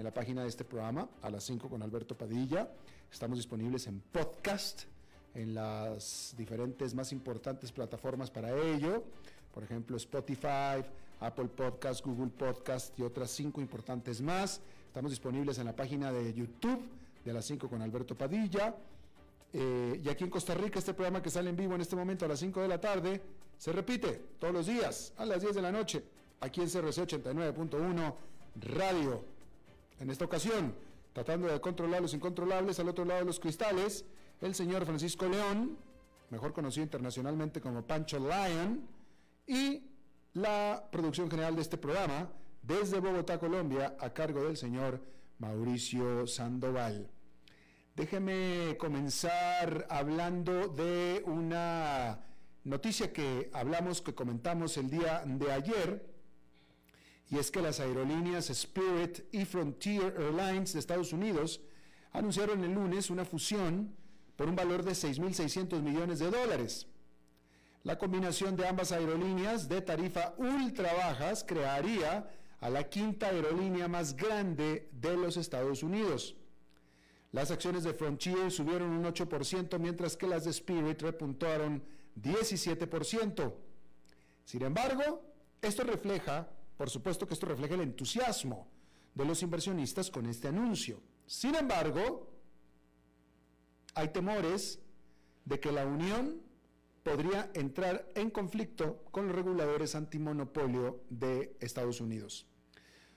en la página de este programa, a las 5 con Alberto Padilla. Estamos disponibles en podcast, en las diferentes más importantes plataformas para ello, por ejemplo Spotify, Apple Podcast, Google Podcast y otras cinco importantes más. Estamos disponibles en la página de YouTube de las 5 con Alberto Padilla. Eh, y aquí en Costa Rica, este programa que sale en vivo en este momento a las 5 de la tarde, se repite todos los días a las 10 de la noche, aquí en CRC 89.1 Radio. En esta ocasión, tratando de controlar los incontrolables al otro lado de los cristales, el señor Francisco León, mejor conocido internacionalmente como Pancho Lion, y la producción general de este programa desde Bogotá, Colombia, a cargo del señor Mauricio Sandoval. Déjeme comenzar hablando de una noticia que hablamos, que comentamos el día de ayer, y es que las aerolíneas Spirit y Frontier Airlines de Estados Unidos anunciaron el lunes una fusión por un valor de 6.600 millones de dólares. La combinación de ambas aerolíneas de tarifa ultra bajas crearía a la quinta aerolínea más grande de los Estados Unidos. Las acciones de Frontier subieron un 8%, mientras que las de Spirit repuntaron 17%. Sin embargo, esto refleja, por supuesto que esto refleja el entusiasmo de los inversionistas con este anuncio. Sin embargo, hay temores de que la unión podría entrar en conflicto con los reguladores antimonopolio de Estados Unidos.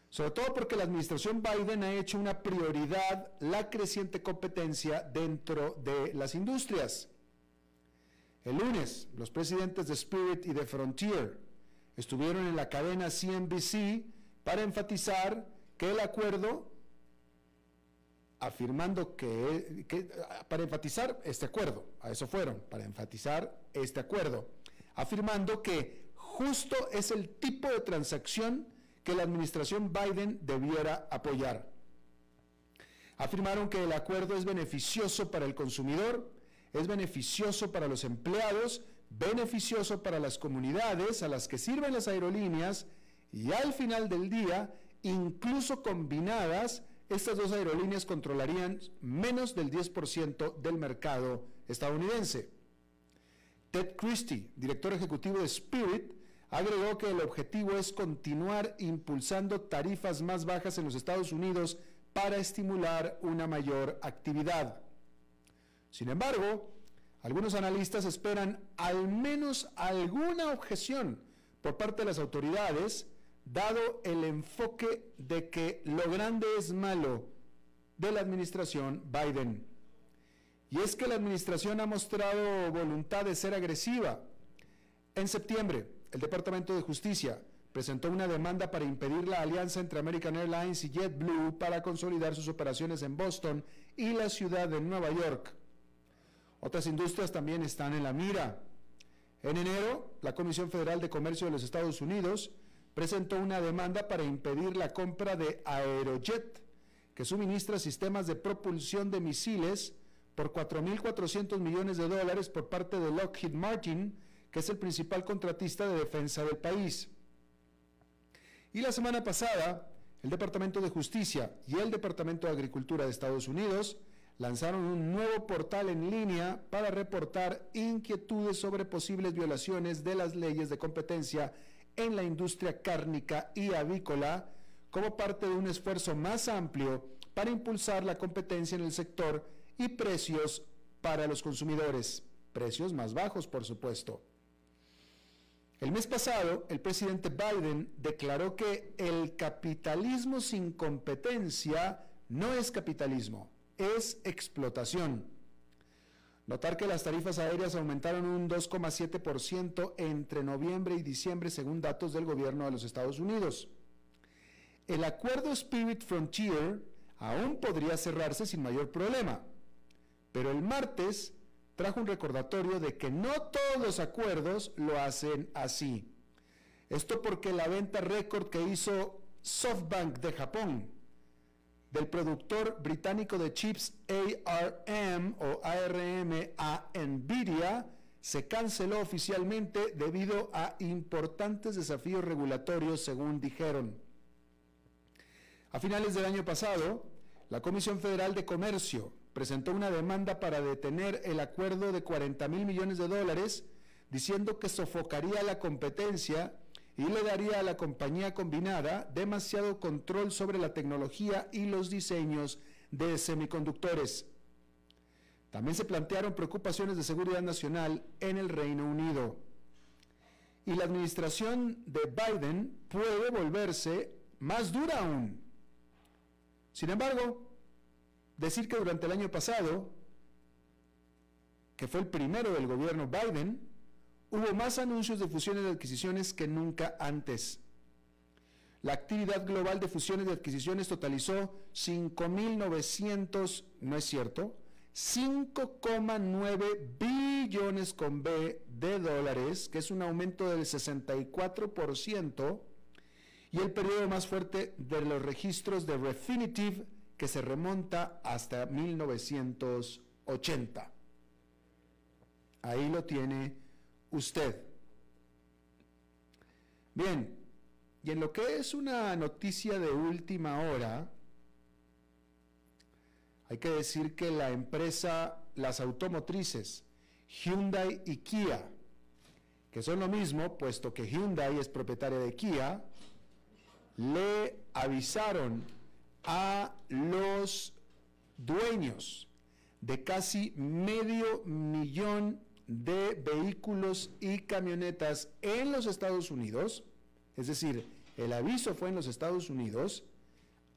Sobre todo porque la administración Biden ha hecho una prioridad la creciente competencia dentro de las industrias. El lunes, los presidentes de Spirit y de Frontier estuvieron en la cadena CNBC para enfatizar que el acuerdo, afirmando que, para enfatizar este acuerdo, a eso fueron, para enfatizar este acuerdo, afirmando que justo es el tipo de transacción que la administración Biden debiera apoyar. Afirmaron que el acuerdo es beneficioso para el consumidor, es beneficioso para los empleados, beneficioso para las comunidades a las que sirven las aerolíneas y al final del día, incluso combinadas, estas dos aerolíneas controlarían menos del 10% del mercado estadounidense. Ted Christie, director ejecutivo de Spirit, Agregó que el objetivo es continuar impulsando tarifas más bajas en los Estados Unidos para estimular una mayor actividad. Sin embargo, algunos analistas esperan al menos alguna objeción por parte de las autoridades, dado el enfoque de que lo grande es malo de la administración Biden. Y es que la administración ha mostrado voluntad de ser agresiva. En septiembre, el Departamento de Justicia presentó una demanda para impedir la alianza entre American Airlines y JetBlue para consolidar sus operaciones en Boston y la ciudad de Nueva York. Otras industrias también están en la mira. En enero, la Comisión Federal de Comercio de los Estados Unidos presentó una demanda para impedir la compra de Aerojet, que suministra sistemas de propulsión de misiles por 4.400 millones de dólares por parte de Lockheed Martin, que es el principal contratista de defensa del país. Y la semana pasada, el Departamento de Justicia y el Departamento de Agricultura de Estados Unidos lanzaron un nuevo portal en línea para reportar inquietudes sobre posibles violaciones de las leyes de competencia en la industria cárnica y avícola como parte de un esfuerzo más amplio para impulsar la competencia en el sector y precios para los consumidores, precios más bajos por supuesto. El mes pasado, el presidente Biden declaró que el capitalismo sin competencia no es capitalismo, es explotación. Notar que las tarifas aéreas aumentaron un 2,7% entre noviembre y diciembre según datos del gobierno de los Estados Unidos. El acuerdo Spirit Frontier aún podría cerrarse sin mayor problema, pero el martes trajo un recordatorio de que no todos los acuerdos lo hacen así. Esto porque la venta récord que hizo SoftBank de Japón, del productor británico de chips ARM o ARM a Nvidia, se canceló oficialmente debido a importantes desafíos regulatorios, según dijeron. A finales del año pasado, la Comisión Federal de Comercio presentó una demanda para detener el acuerdo de 40 mil millones de dólares, diciendo que sofocaría la competencia y le daría a la compañía combinada demasiado control sobre la tecnología y los diseños de semiconductores. También se plantearon preocupaciones de seguridad nacional en el Reino Unido. Y la administración de Biden puede volverse más dura aún. Sin embargo, decir que durante el año pasado, que fue el primero del gobierno Biden, hubo más anuncios de fusiones y adquisiciones que nunca antes. La actividad global de fusiones y adquisiciones totalizó 5.900, no es cierto, 5,9 billones con B de dólares, que es un aumento del 64%, y el periodo más fuerte de los registros de Refinitiv, que se remonta hasta 1980. Ahí lo tiene usted. Bien, y en lo que es una noticia de última hora, hay que decir que la empresa, las automotrices, Hyundai y Kia, que son lo mismo, puesto que Hyundai es propietaria de Kia, le avisaron a los dueños de casi medio millón de vehículos y camionetas en los Estados Unidos, es decir, el aviso fue en los Estados Unidos,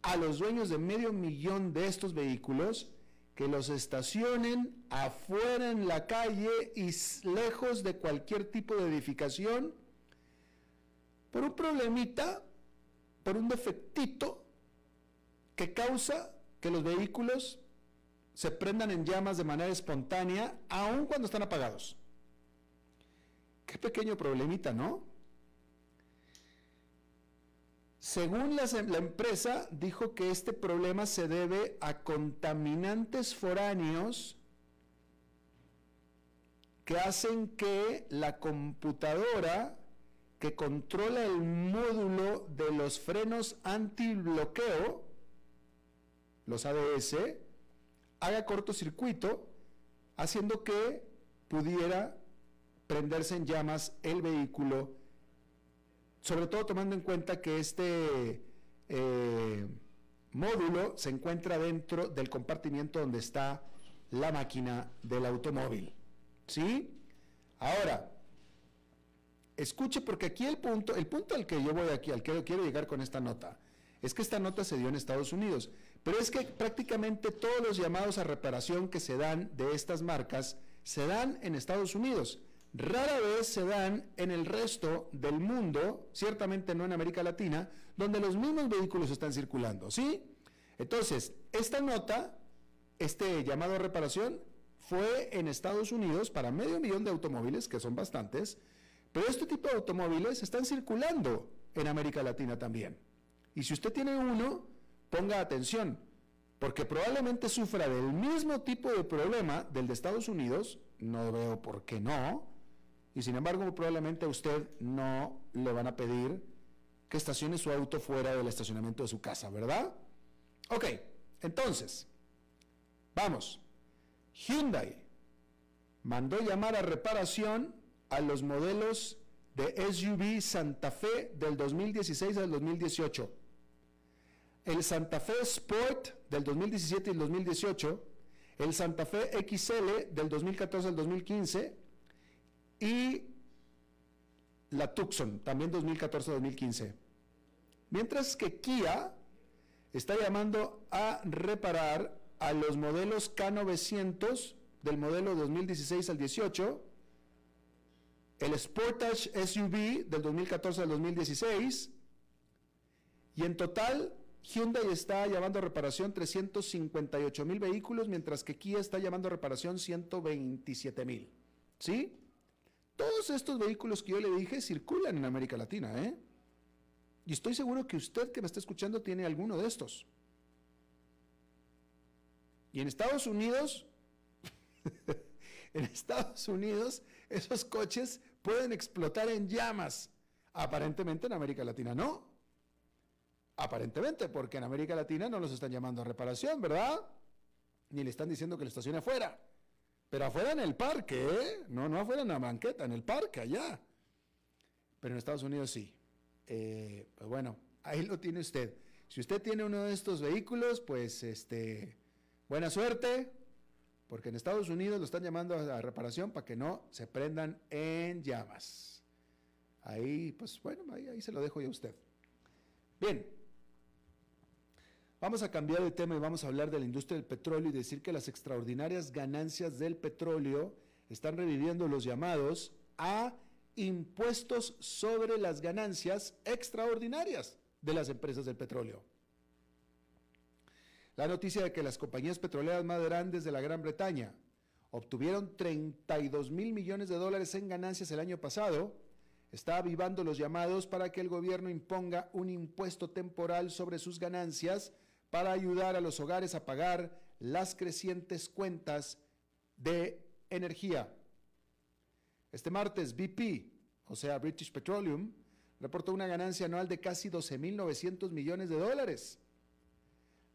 a los dueños de medio millón de estos vehículos que los estacionen afuera en la calle y lejos de cualquier tipo de edificación por un problemita, por un defectito que causa que los vehículos se prendan en llamas de manera espontánea aun cuando están apagados. Qué pequeño problemita, ¿no? Según la, empresa, dijo que este problema se debe a contaminantes foráneos que hacen que la computadora que controla el módulo de los frenos antibloqueo, los ABS, haga cortocircuito, haciendo que pudiera prenderse en llamas el vehículo sobre todo tomando en cuenta que este eh, módulo se encuentra dentro del compartimiento donde está la máquina del automóvil. ¿Sí? Ahora, escuche porque aquí el punto, el punto al que yo voy aquí, al que quiero llegar con esta nota, es que esta nota se dio en Estados Unidos, pero es que prácticamente todos los llamados a reparación que se dan de estas marcas se dan en Estados Unidos rara vez se dan en el resto del mundo, ciertamente no en América Latina, donde los mismos vehículos están circulando, ¿sí? Entonces, esta nota, este llamado a reparación, fue en Estados Unidos para medio millón de automóviles, que son bastantes, pero este tipo de automóviles están circulando en América Latina también. Y si usted tiene uno, ponga atención, porque probablemente sufra del mismo tipo de problema del de Estados Unidos, no veo por qué no, y sin embargo probablemente a usted no le van a pedir que estacione su auto fuera del estacionamiento de su casa, ¿verdad? Ok, entonces, vamos. Hyundai mandó llamar a reparación a los modelos de SUV Santa Fe del 2016 al 2018. El Santa Fe Sport del 2017 y el 2018, el Santa Fe XL del 2014 al 2015, y la Tucson, también 2014-2015. Mientras que Kia está llamando a reparar a los modelos K900 del modelo 2016 al 18, el Sportage SUV del 2014 al 2016, y en total Hyundai está llamando a reparación 358 mil vehículos, mientras que Kia está llamando a reparación 127 mil. ¿Sí? Todos estos vehículos que yo le dije circulan en América Latina, ¿eh? Y estoy seguro que usted que me está escuchando tiene alguno de estos. Y en Estados Unidos, en Estados Unidos, esos coches pueden explotar en llamas. Aparentemente en América Latina no. Aparentemente, porque en América Latina no los están llamando a reparación, ¿verdad? Ni le están diciendo que lo estacione afuera. Pero afuera en el parque, ¿eh? No, no afuera en la banqueta, en el parque, allá. Pero en Estados Unidos sí. Eh, pues bueno, ahí lo tiene usted. Si usted tiene uno de estos vehículos, pues este, buena suerte, porque en Estados Unidos lo están llamando a, reparación para que no se prendan en llamas. Ahí, pues bueno, ahí, ahí se lo dejo yo a usted. Bien, vamos a cambiar de tema y vamos a hablar de la industria del petróleo y decir que las extraordinarias ganancias del petróleo están reviviendo los llamados a impuestos sobre las ganancias extraordinarias de las empresas del petróleo. La noticia de que las compañías petroleras más grandes de la Gran Bretaña obtuvieron 32 mil millones de dólares en ganancias el año pasado está avivando los llamados para que el gobierno imponga un impuesto temporal sobre sus ganancias para ayudar a los hogares a pagar las crecientes cuentas de energía. Este martes, BP, o sea, British Petroleum, reportó una ganancia anual de casi 12.900 millones de dólares.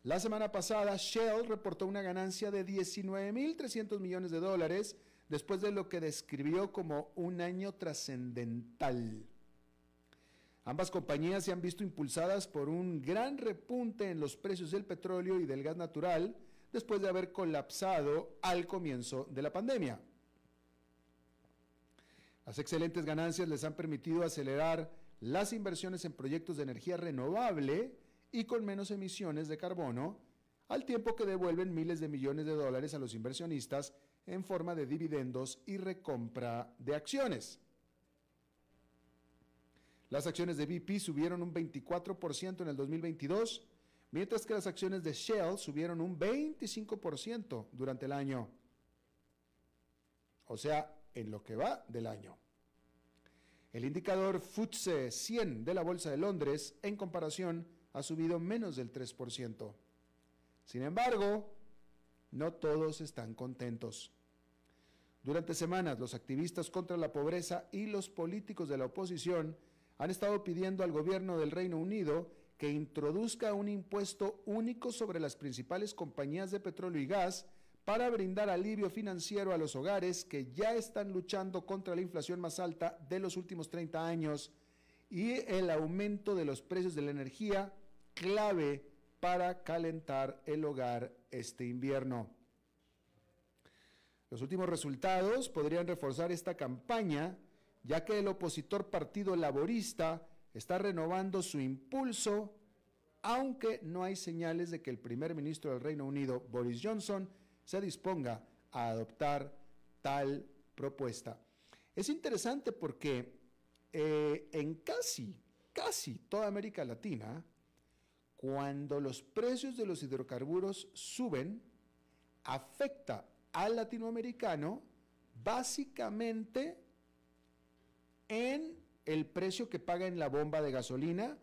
La semana pasada, Shell reportó una ganancia de 19.300 millones de dólares después de lo que describió como un año trascendental. Ambas compañías se han visto impulsadas por un gran repunte en los precios del petróleo y del gas natural después de haber colapsado al comienzo de la pandemia. Las excelentes ganancias les han permitido acelerar las inversiones en proyectos de energía renovable y con menos emisiones de carbono, al tiempo que devuelven miles de millones de dólares a los inversionistas en forma de dividendos y recompra de acciones. Las acciones de BP subieron un 24% en el 2022, mientras que las acciones de Shell subieron un 25% durante el año. O sea, en lo que va del año. El indicador FTSE 100 de la Bolsa de Londres, en comparación, ha subido menos del 3%. Sin embargo, no todos están contentos. Durante semanas, los activistas contra la pobreza y los políticos de la oposición han estado pidiendo al gobierno del Reino Unido que introduzca un impuesto único sobre las principales compañías de petróleo y gas para brindar alivio financiero a los hogares que ya están luchando contra la inflación más alta de los últimos 30 años y el aumento de los precios de la energía clave para calentar el hogar este invierno. Los últimos resultados podrían reforzar esta campaña, ya que el opositor Partido Laborista está renovando su impulso, aunque no hay señales de que el primer ministro del Reino Unido, Boris Johnson, se disponga a adoptar tal propuesta. Es interesante porque eh, en casi, casi toda América Latina, cuando los precios de los hidrocarburos suben, afecta al latinoamericano básicamente en el precio que paga en la bomba de gasolina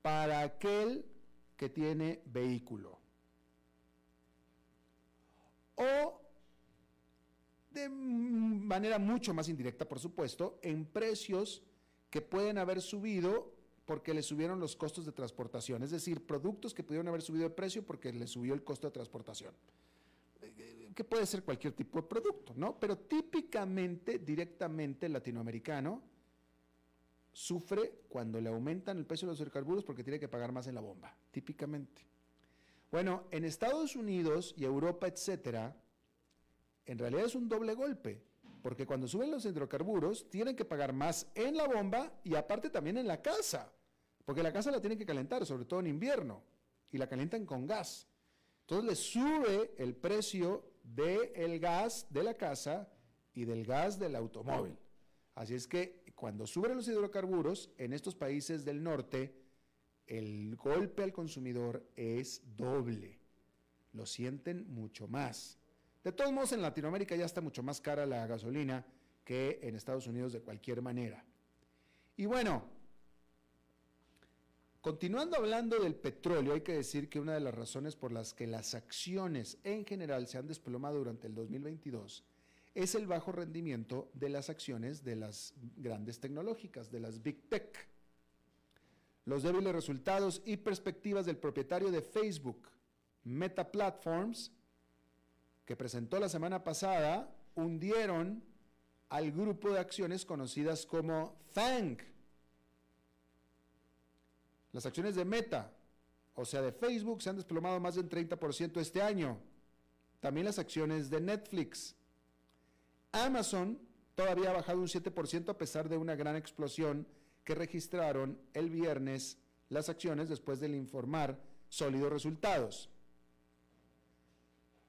para aquel que tiene vehículo. o de manera mucho más indirecta, por supuesto, en precios que pueden haber subido porque le subieron los costos de transportación, es decir, productos que pudieron haber subido de precio porque le subió el costo de transportación, que puede ser cualquier tipo de producto, ¿no? Pero típicamente, directamente, el latinoamericano sufre cuando le aumentan el precio de los hidrocarburos porque tiene que pagar más en la bomba, típicamente. Bueno, en Estados Unidos y Europa, etcétera, en realidad es un doble golpe, porque cuando suben los hidrocarburos tienen que pagar más en la bomba y aparte también en la casa, porque la casa la tienen que calentar, sobre todo en invierno, y la calientan con gas. Entonces les sube el precio del gas de la casa y del gas del automóvil. Así es que cuando suben los hidrocarburos en estos países del norte, el golpe al consumidor es doble. Lo sienten mucho más. De todos modos, en Latinoamérica ya está mucho más cara la gasolina que en Estados Unidos de cualquier manera. Y bueno, continuando hablando del petróleo, hay que decir que una de las razones por las que las acciones en general se han desplomado durante el 2022 es el bajo rendimiento de las acciones de las grandes tecnológicas, de las Big Tech. los débiles resultados y perspectivas del propietario de Facebook, Meta Platforms, que presentó la semana pasada, hundieron al grupo de acciones conocidas como FANG. Las acciones de Meta, o sea, de Facebook, se han desplomado más del 30% este año. También las acciones de Netflix. Amazon todavía ha bajado un 7% a pesar de una gran explosión que registraron el viernes las acciones después del informar sólidos resultados.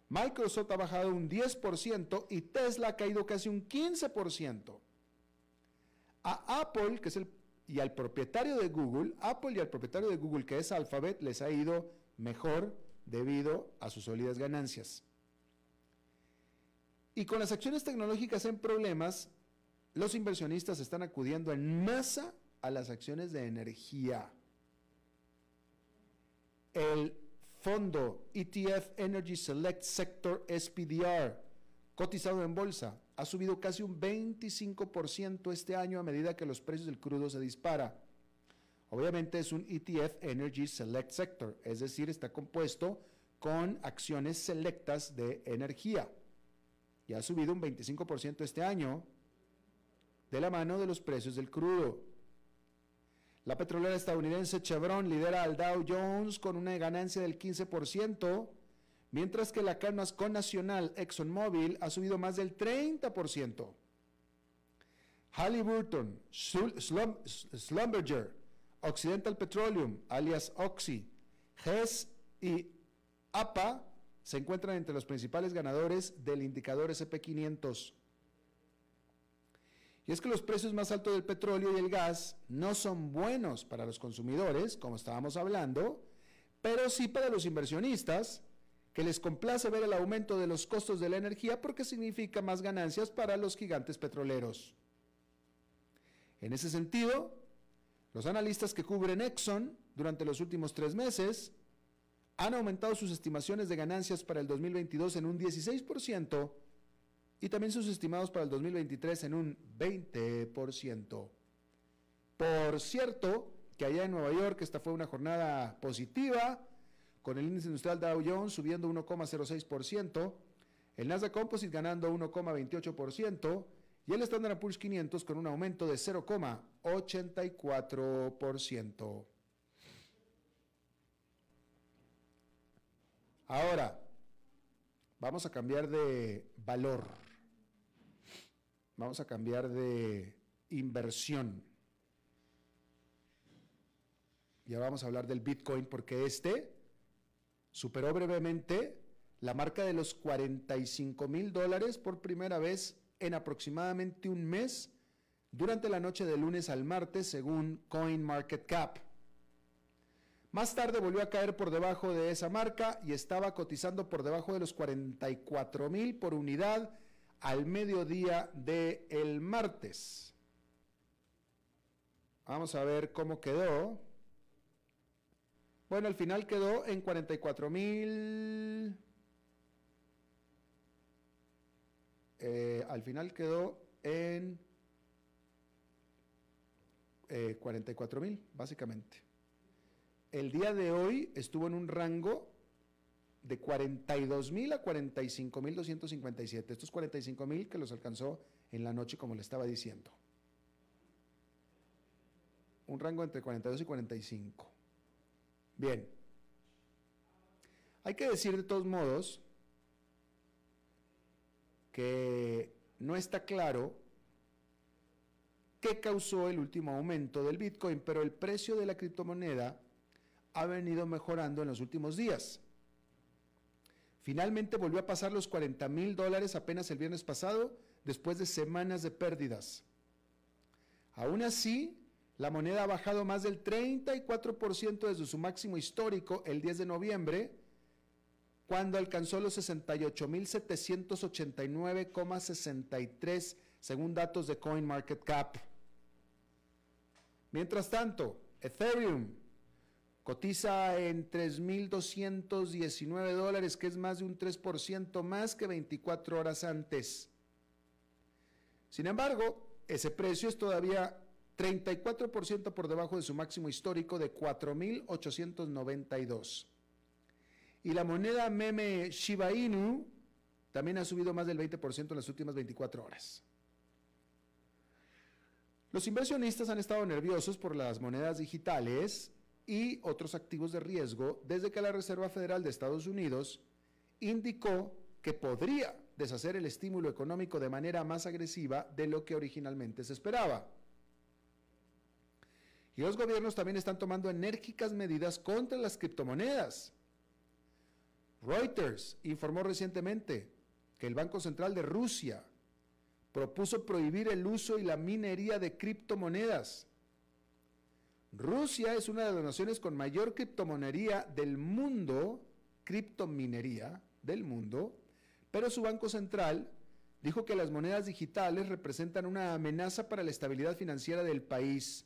Microsoft ha bajado un 10% y Tesla ha caído casi un 15%. A Apple, que es el y al propietario de Google, Apple y al propietario de Google, que es Alphabet, les ha ido mejor debido a sus sólidas ganancias. Y con las acciones tecnológicas en problemas, los inversionistas están acudiendo en masa a las acciones de energía. El fondo ETF Energy Select Sector SPDR, cotizado en bolsa, ha subido casi un 25% este año a medida que los precios del crudo se dispara. Obviamente es un ETF Energy Select Sector, es decir, está compuesto con acciones selectas de energía. Y ha subido un 25% este año de la mano de los precios del crudo. La petrolera estadounidense Chevron lidera al Dow Jones con una ganancia del 15%, mientras que la con nacional ExxonMobil ha subido más del 30%. Halliburton, Slumberger, Occidental Petroleum, alias Oxy, Hess y APA se encuentran entre los principales ganadores del indicador SP500. Y es que los precios más altos del petróleo y el gas no son buenos para los consumidores, como estábamos hablando, pero sí para los inversionistas, que les complace ver el aumento de los costos de la energía porque significa más ganancias para los gigantes petroleros. En ese sentido, los analistas que cubren Exxon durante los últimos tres meses han aumentado sus estimaciones de ganancias para el 2022 en un 16% y también sus estimados para el 2023 en un 20%. Por cierto, que allá en Nueva York esta fue una jornada positiva, con el índice industrial Dow Jones subiendo 1,06%, el Nasdaq Composite ganando 1,28% y el Standard Poor's 500 con un aumento de 0,84%. Ahora, vamos a cambiar de valor. Vamos a cambiar de inversión. Ya vamos a hablar del Bitcoin porque este superó brevemente la marca de los 45 mil dólares por primera vez en aproximadamente un mes durante la noche de lunes al martes según CoinMarketCap. Más tarde volvió a caer por debajo de esa marca y estaba cotizando por debajo de los 44 mil por unidad al mediodía del el martes. Vamos a ver cómo quedó. Bueno, al final quedó en 44 mil. Eh, al final quedó en 44 eh, mil, básicamente. El día de hoy estuvo en un rango de 42 mil a 45 mil 257. Estos 45 mil que los alcanzó en la noche, como le estaba diciendo. Un rango entre 42 y 45. Bien. Hay que decir de todos modos que no está claro qué causó el último aumento del Bitcoin, pero el precio de la criptomoneda ha venido mejorando en los últimos días. Finalmente volvió a pasar los 40 mil dólares apenas el viernes pasado, después de semanas de pérdidas. Aún así, la moneda ha bajado más del 34% desde su máximo histórico el 10 de noviembre, cuando alcanzó los 68.789,63 según datos de CoinMarketCap. Mientras tanto, Ethereum cotiza en 3.219 dólares, que es más de un 3% más que 24 horas antes. Sin embargo, ese precio es todavía 34% por debajo de su máximo histórico de 4.892. Y la moneda meme Shiba Inu también ha subido más del 20% en las últimas 24 horas. Los inversionistas han estado nerviosos por las monedas digitales y otros activos de riesgo desde que la Reserva Federal de Estados Unidos indicó que podría deshacer el estímulo económico de manera más agresiva de lo que originalmente se esperaba. Y los gobiernos también están tomando enérgicas medidas contra las criptomonedas. Reuters informó recientemente que el Banco Central de Rusia propuso prohibir el uso y la minería de criptomonedas. Rusia es una de las naciones con mayor criptomonería del mundo, criptominería del mundo, pero su Banco Central dijo que las monedas digitales representan una amenaza para la estabilidad financiera del país.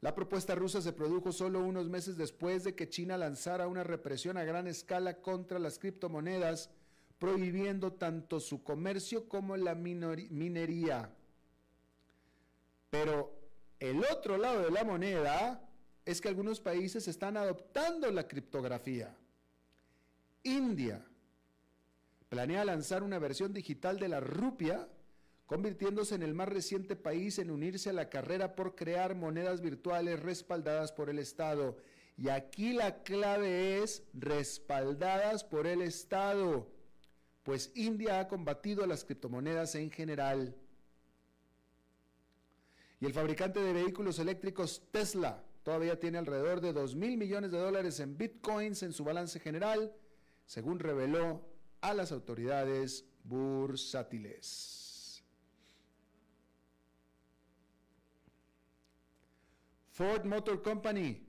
La propuesta rusa se produjo solo unos meses después de que China lanzara una represión a gran escala contra las criptomonedas prohibiendo tanto su comercio como la minería. Pero el otro lado de la moneda es que algunos países están adoptando la criptografía. India planea lanzar una versión digital de la rupia, convirtiéndose en el más reciente país en unirse a la carrera por crear monedas virtuales respaldadas por el Estado. Y aquí la clave es respaldadas por el Estado pues India ha combatido las criptomonedas en general. Y el fabricante de vehículos eléctricos Tesla todavía tiene alrededor de 2 mil millones de dólares en bitcoins en su balance general, según reveló a las autoridades bursátiles. Ford Motor Company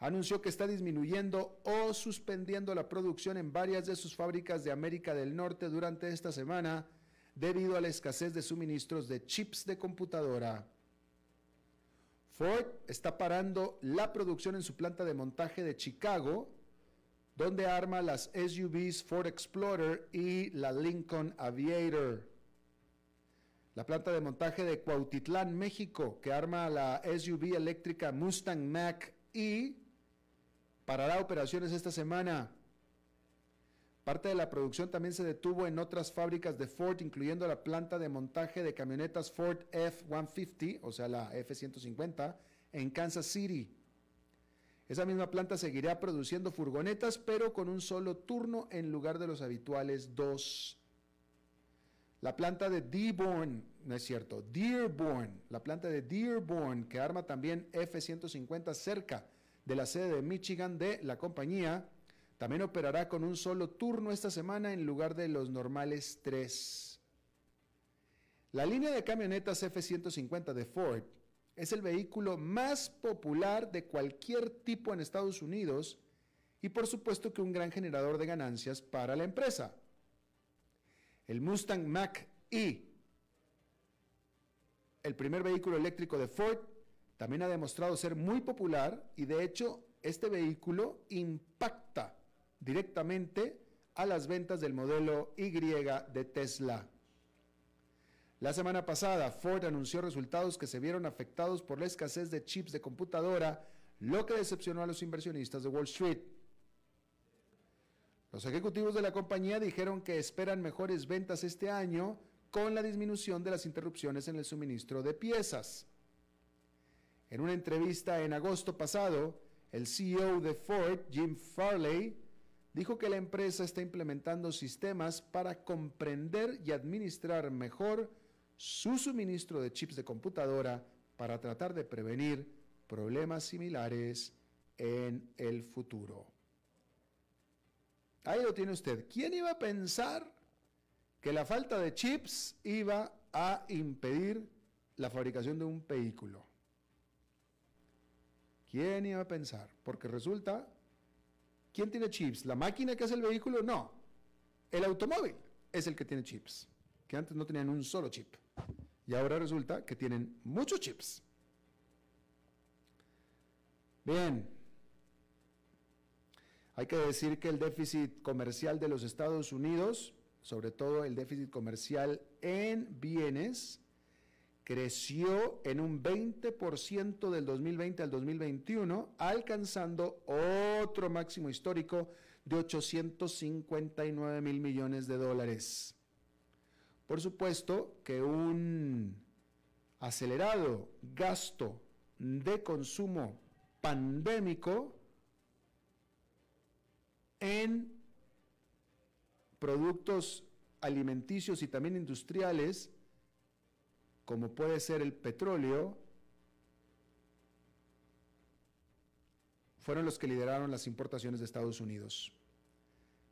anunció que está disminuyendo o suspendiendo la producción en varias de sus fábricas de América del Norte durante esta semana debido a la escasez de suministros de chips de computadora. Ford está parando la producción en su planta de montaje de Chicago, donde arma las SUVs Ford Explorer y la Lincoln Aviator. La planta de montaje de Cuautitlán, México, que arma la SUV eléctrica Mustang Mach y parará operaciones esta semana. Parte de la producción también se detuvo en otras fábricas de Ford, incluyendo la planta de montaje de camionetas Ford F-150, o sea, la F-150, en Kansas City. Esa misma planta seguirá produciendo furgonetas, pero con un solo turno en lugar de los habituales dos. La planta de Dearborn, no es cierto, Dearborn, la planta de Dearborn, que arma también F-150 cerca de la sede de Michigan de la compañía, también operará con un solo turno esta semana en lugar de los normales tres. La línea de camionetas F-150 de Ford es el vehículo más popular de cualquier tipo en Estados Unidos y por supuesto que un gran generador de ganancias para la empresa. El Mustang Mach-E, el primer vehículo eléctrico de Ford, también ha demostrado ser muy popular y de hecho este vehículo impacta directamente a las ventas del modelo Y de Tesla. La semana pasada, Ford anunció resultados que se vieron afectados por la escasez de chips de computadora, lo que decepcionó a los inversionistas de Wall Street. Los ejecutivos de la compañía dijeron que esperan mejores ventas este año con la disminución de las interrupciones en el suministro de piezas. En una entrevista en agosto pasado, el CEO de Ford, Jim Farley, dijo que la empresa está implementando sistemas para comprender y administrar mejor su suministro de chips de computadora para tratar de prevenir problemas similares en el futuro. Ahí lo tiene usted. ¿Quién iba a pensar que la falta de chips iba a impedir la fabricación de un vehículo? ¿Quién iba a pensar? Porque resulta, ¿quién tiene chips? ¿La máquina que hace el vehículo? No. El automóvil es el que tiene chips, que antes no tenían un solo chip. Y ahora resulta que tienen muchos chips. Bien. Hay que decir que el déficit comercial de los Estados Unidos, sobre todo el déficit comercial en bienes, creció en un 20% del 2020 al 2021, alcanzando otro máximo histórico de 859 mil millones de dólares. Por supuesto que un acelerado gasto de consumo pandémico en productos alimenticios y también industriales, como puede ser el petróleo, fueron los que lideraron las importaciones de Estados Unidos.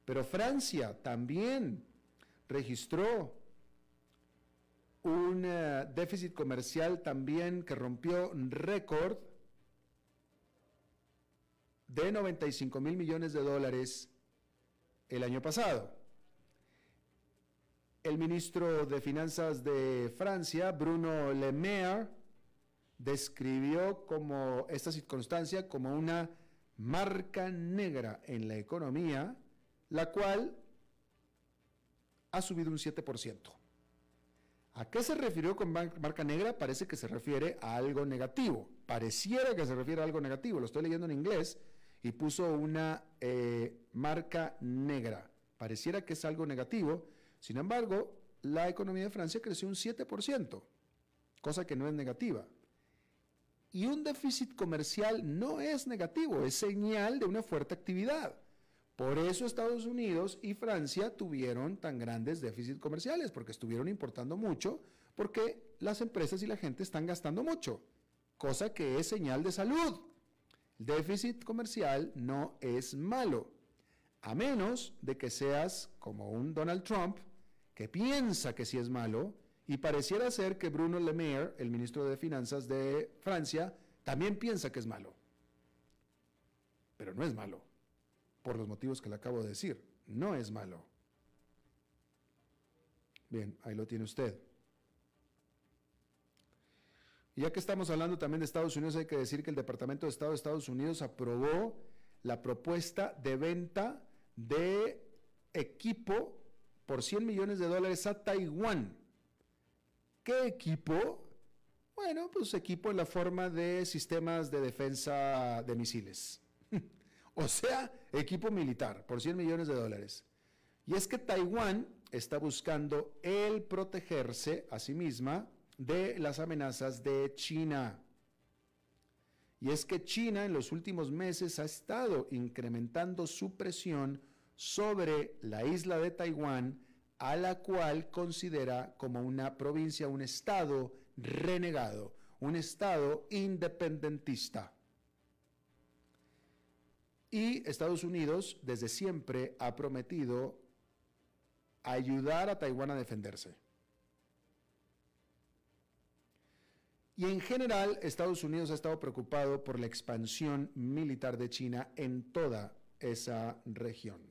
Pero Francia también registró un eh, déficit comercial también que rompió récord de 95 mil millones de dólares el año pasado. El ministro de Finanzas de Francia, Bruno Le Maire, describió como esta circunstancia como una marca negra en la economía, la cual ha subido un 7%. ¿A qué se refirió con marca negra? Parece que se refiere a algo negativo. Pareciera que se refiere a algo negativo. Lo estoy leyendo en inglés y puso una eh, marca negra. Pareciera que es algo negativo. Sin embargo, la economía de Francia creció un 7%, cosa que no es negativa. Y un déficit comercial no es negativo, es señal de una fuerte actividad. Por eso Estados Unidos y Francia tuvieron tan grandes déficits comerciales, porque estuvieron importando mucho, porque las empresas y la gente están gastando mucho, cosa que es señal de salud. El déficit comercial no es malo, a menos de que seas como un Donald Trump que piensa que sí es malo, y pareciera ser que Bruno Le Maire, el ministro de Finanzas de Francia, también piensa que es malo. Pero no es malo, por los motivos que le acabo de decir. No es malo. Bien, ahí lo tiene usted. Ya que estamos hablando también de Estados Unidos, hay que decir que el Departamento de Estado de Estados Unidos aprobó la propuesta de venta de equipo por 100 millones de dólares a Taiwán. ¿Qué equipo? Bueno, pues equipo en la forma de sistemas de defensa de misiles. o sea, equipo militar por 100 millones de dólares. Y es que Taiwán está buscando el protegerse a sí misma de las amenazas de China. Y es que China en los últimos meses ha estado incrementando su presión sobre la isla de Taiwán, a la cual considera como una provincia, un estado renegado, un estado independentista. Y Estados Unidos desde siempre ha prometido ayudar a Taiwán a defenderse. Y en general, Estados Unidos ha estado preocupado por la expansión militar de China en toda esa región.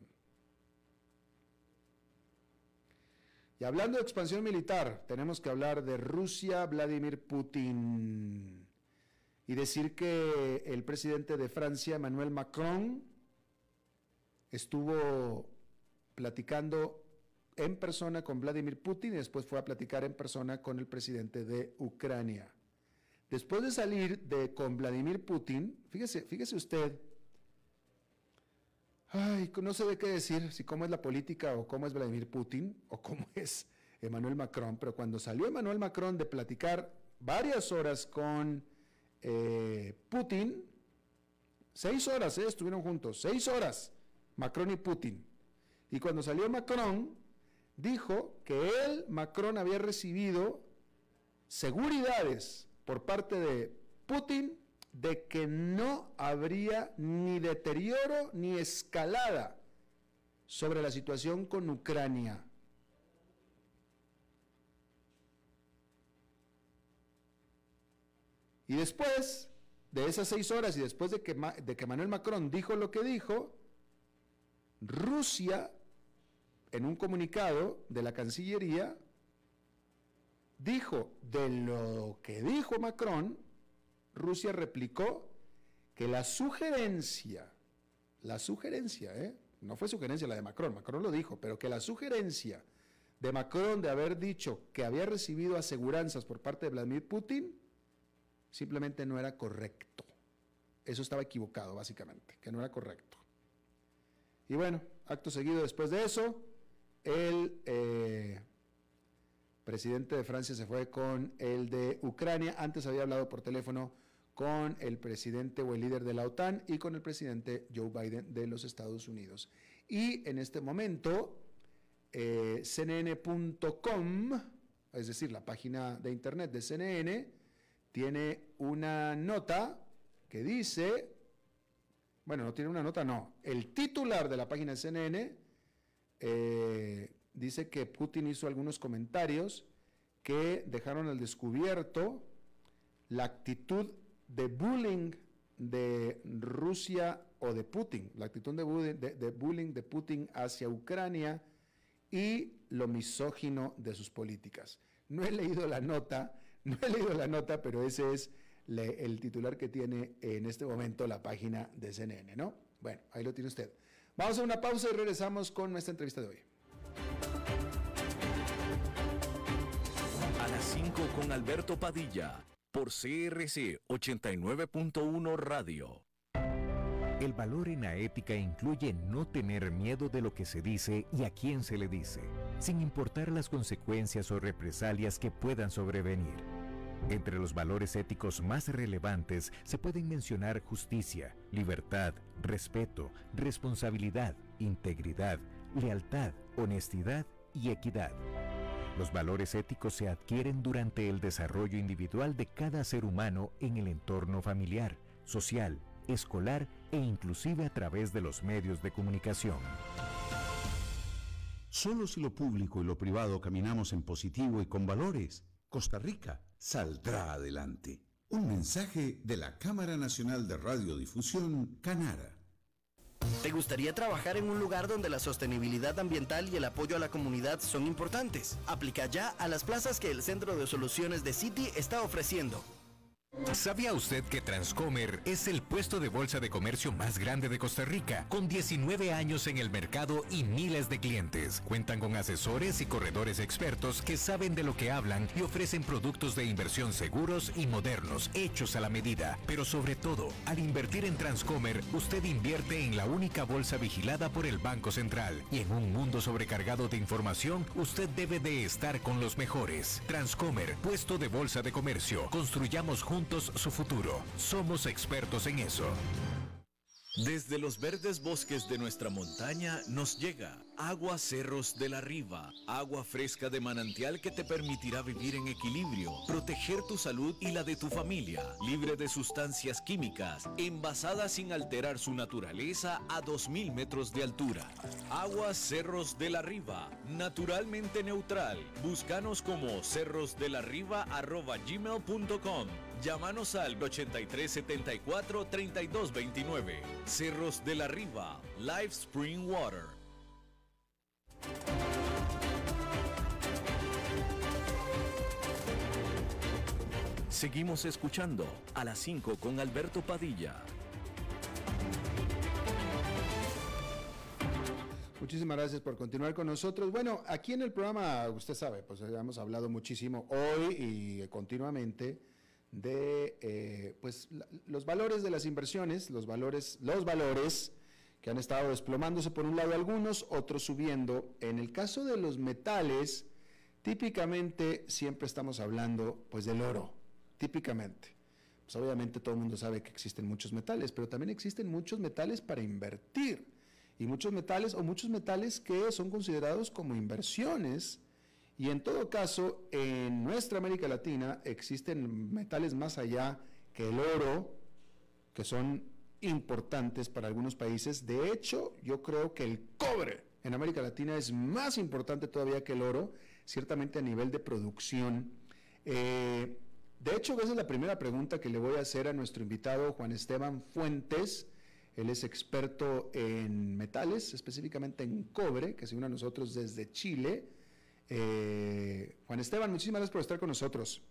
Y hablando de expansión militar, tenemos que hablar de Rusia, Vladimir Putin. Y decir que el presidente de Francia, Emmanuel Macron, estuvo platicando en persona con Vladimir Putin y después fue a platicar en persona con el presidente de Ucrania. Después de salir de, con Vladimir Putin, fíjese, fíjese usted, Ay, no sé de qué decir, si cómo es la política o cómo es Vladimir Putin o cómo es Emmanuel Macron, pero cuando salió Emmanuel Macron de platicar varias horas con eh, Putin, seis horas eh, estuvieron juntos, seis horas, Macron y Putin. Y cuando salió Macron, dijo que él, Macron, había recibido seguridades por parte de Putin de que no habría ni deterioro ni escalada sobre la situación con Ucrania. Y después de esas seis horas y después de que, de que Manuel Macron dijo lo que dijo, Rusia, en un comunicado de la Cancillería, dijo de lo que dijo Macron, Rusia replicó que la sugerencia, la sugerencia, ¿eh? no fue sugerencia la de Macron, Macron lo dijo, pero que la sugerencia de Macron de haber dicho que había recibido aseguranzas por parte de Vladimir Putin, simplemente no era correcto. Eso estaba equivocado, básicamente, que no era correcto. Y bueno, acto seguido después de eso, el eh, presidente de Francia se fue con el de Ucrania. Antes había hablado por teléfono con el presidente o el líder de la OTAN y con el presidente Joe Biden de los Estados Unidos. Y en este momento, eh, CNN.com, es decir, la página de internet de CNN, tiene una nota que dice, bueno, no tiene una nota, no, el titular de la página de CNN eh, dice que Putin hizo algunos comentarios que dejaron al descubierto la actitud de bullying de Rusia o de Putin, la actitud de bullying de, Putin hacia Ucrania y lo misógino de sus políticas. No he leído la nota, no he leído la nota, pero ese es el titular que tiene en este momento la página de CNN, ¿no? Bueno, ahí lo tiene usted. Vamos a una pausa y regresamos con nuestra entrevista de hoy. A las 5 con Alberto Padilla, por CRC 89.1 Radio. El valor en la ética incluye no tener miedo de lo que se dice y a quién se le dice, sin importar las consecuencias o represalias que puedan sobrevenir. Entre los valores éticos más relevantes se pueden mencionar justicia, libertad, respeto, responsabilidad, integridad, lealtad, honestidad y equidad. Los valores éticos se adquieren durante el desarrollo individual de cada ser humano en el entorno familiar, social, escolar e inclusive a través de los medios de comunicación. Solo si lo público y lo privado caminamos en positivo y con valores, Costa Rica saldrá adelante. Un mensaje de la Cámara Nacional de Radiodifusión, Canara. ¿Te gustaría trabajar en un lugar donde la sostenibilidad ambiental y el apoyo a la comunidad son importantes? Aplica ya a las plazas que el Centro de Soluciones de City está ofreciendo. ¿Sabía usted que Transcomer es el puesto de bolsa de comercio más grande de Costa Rica, con 19 años en el mercado y miles de clientes? Cuentan con asesores y corredores expertos que saben de lo que hablan y ofrecen productos de inversión seguros y modernos, hechos a la medida. Pero sobre todo, al invertir en Transcomer, usted invierte en la única bolsa vigilada por el Banco Central. Y en un mundo sobrecargado de información, usted debe de estar con los mejores. Transcomer, puesto de bolsa de comercio. Construyamos juntos su futuro. Somos expertos en eso. Desde los verdes bosques de nuestra montaña nos llega agua Cerros de la Riva, agua fresca de manantial que te permitirá vivir en equilibrio, proteger tu salud y la de tu familia, libre de sustancias químicas, envasada sin alterar su naturaleza a 2.000 metros de altura. Agua Cerros de la Riva, naturalmente neutral. Búscanos como cerrosdelarriba.gmail.com Llámanos al 8374-3229. Cerros de la Riva, Live Spring Water. Seguimos escuchando a las 5 con Alberto Padilla. Muchísimas gracias por continuar con nosotros. Bueno, aquí en el programa, usted sabe, pues hemos hablado muchísimo hoy y continuamente de eh, pues, los valores de las inversiones, los valores, los valores que han estado desplomándose por un lado algunos, otros subiendo. En el caso de los metales, típicamente siempre estamos hablando pues del oro, típicamente. Pues obviamente todo el mundo sabe que existen muchos metales, pero también existen muchos metales para invertir. Y muchos metales o muchos metales que son considerados como inversiones y en todo caso, en nuestra América Latina existen metales más allá que el oro, que son importantes para algunos países. De hecho, yo creo que el cobre en América Latina es más importante todavía que el oro, ciertamente a nivel de producción. Eh, de hecho, esa es la primera pregunta que le voy a hacer a nuestro invitado Juan Esteban Fuentes. Él es experto en metales, específicamente en cobre, que se une a nosotros desde Chile. Eh, Juan Esteban, muchísimas gracias por estar con nosotros.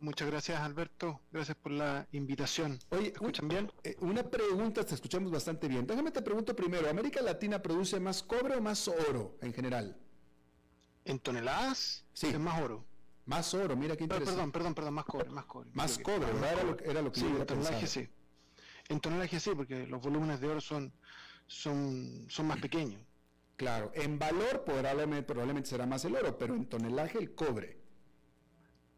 Muchas gracias, Alberto. Gracias por la invitación. Oye, escuchan bien? Eh, una pregunta, te escuchamos bastante bien. Déjame te pregunto primero, ¿América Latina produce más cobre o más oro en general? En toneladas Sí. es más oro. Más oro, mira qué interesante. perdón, perdón, perdón, más cobre, más cobre. Más que- cobre, más ¿verdad? Era lo, cobre. que- era lo que Sí, yo en tonelaje sí. En tonelaje sí, porque los volúmenes de oro son, son, son más pequeños. Claro, en valor probablemente, probablemente será más el oro, pero en tonelaje el cobre.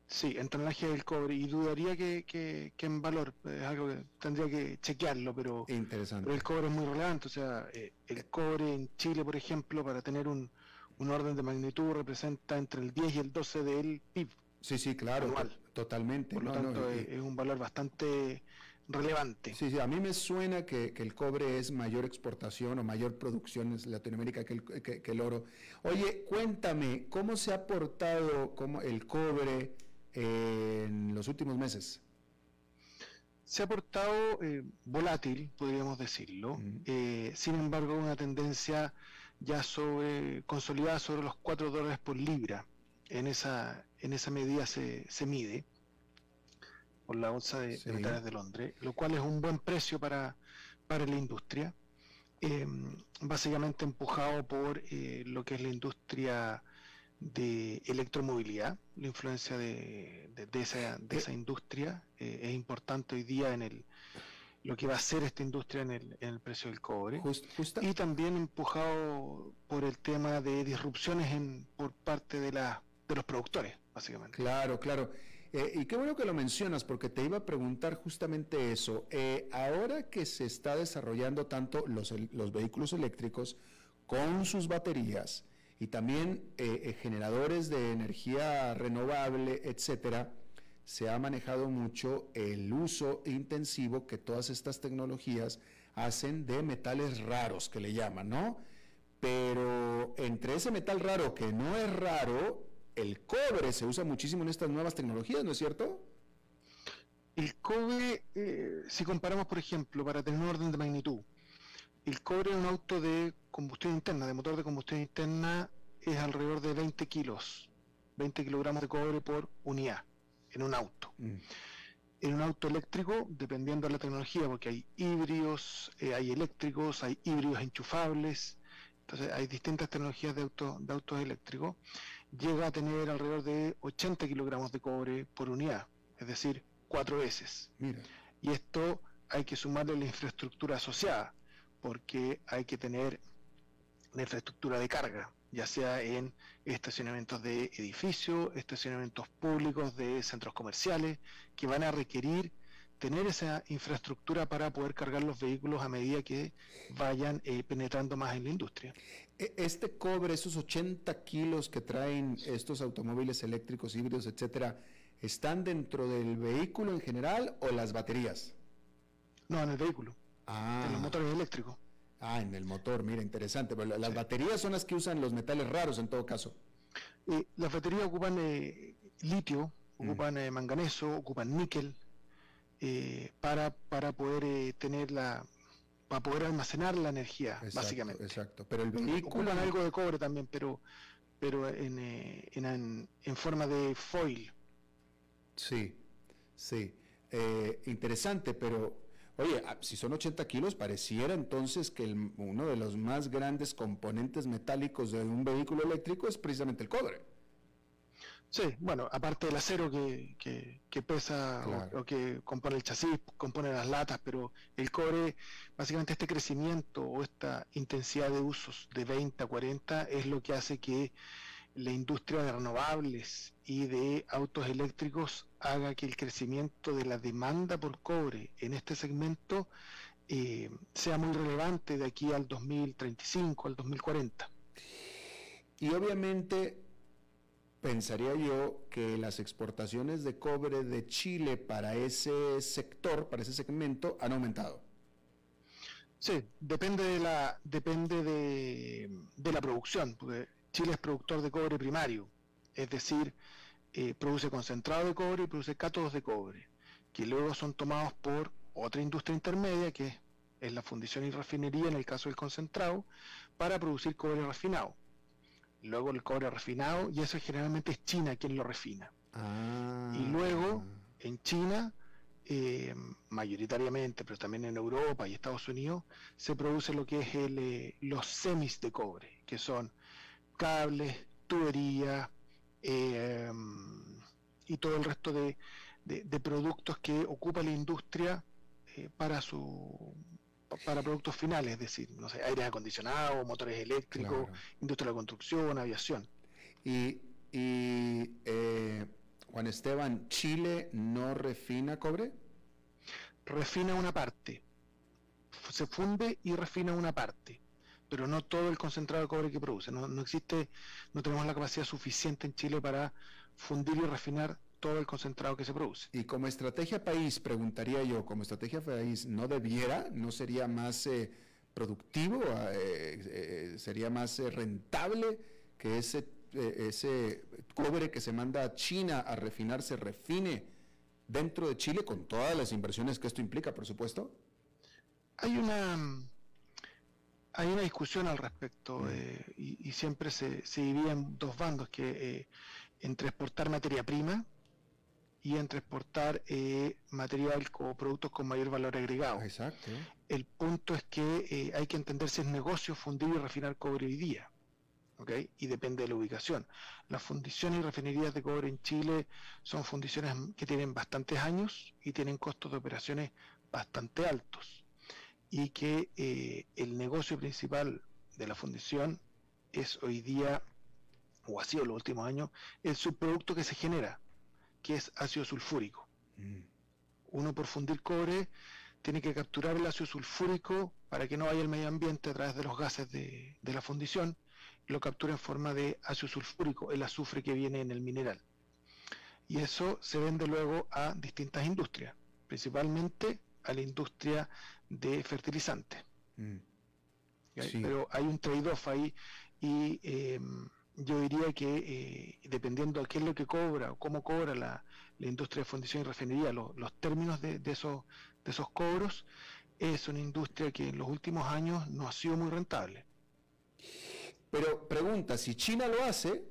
Sí, en tonelaje el cobre. Y dudaría que, que, que en valor. Es algo que tendría que chequearlo, pero, Interesante. pero el cobre es muy relevante. O sea, eh, el cobre en Chile, por ejemplo, para tener un, un orden de magnitud, representa entre el 10 y el 12 del PIB. Sí, sí, claro, anual. totalmente. Por lo No, tanto, es un valor bastante relevante. Sí, sí, a mí me suena que, que el cobre es mayor exportación o mayor producción en Latinoamérica que el, que- que el oro. Oye, cuéntame, ¿cómo se ha portado como el cobre eh, en los últimos meses? Se ha portado eh, volátil, podríamos decirlo. Eh, sin embargo, una tendencia ya sobre consolidada sobre los 4 dólares por libra. En esa, en esa medida se, se mide por la onza de, de Sí. metales de Londres, lo cual es un buen precio para, para la industria. eh, básicamente empujado por eh, lo que es la industria de electromovilidad, la influencia de, de- de esa, de Eh. esa industria eh, es importante hoy día en el lo que va a ser esta industria en el, en el precio del cobre Just- justa- y también empujado por el tema de disrupciones en, por parte de, la, de los productores, básicamente. Claro, claro. Eh, y qué bueno que lo mencionas, porque te iba a preguntar justamente eso. Eh, ahora que se está desarrollando tanto los, los vehículos eléctricos con sus baterías y también eh, generadores de energía renovable, etcétera, se ha manejado mucho el uso intensivo que todas estas tecnologías hacen de metales raros, que le llaman, ¿no? Pero entre ese metal raro que no es raro, el cobre se usa muchísimo en estas nuevas tecnologías, ¿no es cierto? El cobre, eh, si comparamos, por ejemplo, para tener un orden de magnitud, el cobre en un auto de combustión interna, de motor de combustión interna, es alrededor de 20 kilos, 20 kilogramos de cobre por unidad en un auto. En un auto eléctrico, dependiendo de la tecnología, porque hay híbridos, eh, hay eléctricos, hay híbridos enchufables, entonces hay distintas tecnologías de, auto, de autos eléctricos, llega a tener alrededor de 80 kilogramos de cobre por unidad, es decir, cuatro veces. Mira, Y esto hay que sumarle la infraestructura asociada, porque hay que tener la infraestructura de carga, ya sea en estacionamientos de edificios, estacionamientos públicos de centros comerciales, que van a requerir tener esa infraestructura para poder cargar los vehículos a medida que vayan eh, penetrando más en la industria. e- este cobre, esos 80 kilos que traen estos automóviles eléctricos, híbridos, etcétera, ¿están dentro del vehículo en general o las baterías? No, en el vehículo, Ah, en los motores eléctricos. ah, en el motor, mira, interesante. Pero la- las baterías son las que usan los metales raros en todo caso. Eh, las baterías ocupan eh, litio, Mm. ocupan eh, manganeso, ocupan níquel, eh, para, para poder eh, tener la, para poder almacenar la energía, Exacto, básicamente. Exacto. Pero el vehículo. Ocupan algo de cobre también, pero, pero en, eh, en, en- en forma de foil. Sí, sí. Eh, interesante, pero oye, ah, si son 80 kilos, pareciera entonces que el- uno de los más grandes componentes metálicos de un vehículo eléctrico es precisamente el cobre. Sí, bueno, aparte del acero que, que, que pesa o, que compone el chasis, compone las latas, pero el cobre, básicamente este crecimiento o esta intensidad de usos de 20 a 40 es lo que hace que la industria de renovables y de autos eléctricos haga que el crecimiento de la demanda por cobre en este segmento eh, sea muy relevante de aquí al 2035, al 2040. Y obviamente pensaría yo que las exportaciones de cobre de Chile para ese sector, para ese segmento, han aumentado. Sí, depende de la depende de, de la producción, porque Chile es productor de cobre primario, es decir, eh, produce concentrado de cobre y produce cátodos de cobre, que luego son tomados por otra industria intermedia, que es, la fundición y refinería en el caso del concentrado, para producir cobre refinado. Luego el cobre refinado, y eso generalmente es China quien lo refina. Ah. Y luego, en China, eh, mayoritariamente, pero también en Europa y Estados Unidos, se produce lo que es el, eh, los semis de cobre, que son cables, tuberías em, y todo el resto de, productos que ocupa la industria eh, para su para productos finales, es decir, no sé, aire acondicionado, motores eléctricos, industria de la construcción, aviación. Y, eh, Juan Esteban, ¿Chile no refina cobre? Refina una parte, se funde y refina una parte, pero no todo el concentrado de cobre que produce. No, no existe, no tenemos la capacidad suficiente en Chile para fundir y refinar todo el concentrado que se produce. Y como estrategia país, preguntaría yo, como estrategia país, ¿no debiera, no sería más eh, productivo, eh, eh, sería más rentable que ese, ese cobre que se manda a China a refinar se refine dentro de Chile con todas las inversiones que esto implica, por supuesto? Hay una... Hay una discusión al respecto mm. y, siempre se, se divide en dos bandos, que entre exportar materia prima, y entre exportar eh, material o productos con mayor valor agregado. Exacto. El punto es que eh, hay que entender si es negocio fundir y refinar cobre hoy día. ¿okay? Y depende de la ubicación. Las fundiciones y refinerías de cobre en Chile son fundiciones que tienen bastantes años y tienen costos de operaciones bastante altos. Y que eh, el negocio principal de la fundición es hoy día, o ha sido en los últimos años, el subproducto que se genera que es ácido sulfúrico. Mm. Uno por fundir cobre tiene que capturar el ácido sulfúrico para que no vaya al medio ambiente a través de los gases de, la fundición, lo captura en forma de ácido sulfúrico, el azufre que viene en el mineral. Y eso se vende luego a distintas industrias, principalmente a la industria de fertilizantes. Mm. Pero hay un trade-off ahí y em, yo diría que eh, dependiendo de qué es lo que cobra o cómo cobra la, industria de fundición y refinería, los términos de, esos, de esos cobros, es una industria que en los últimos años no ha sido muy rentable. Pero pregunta, si China lo hace,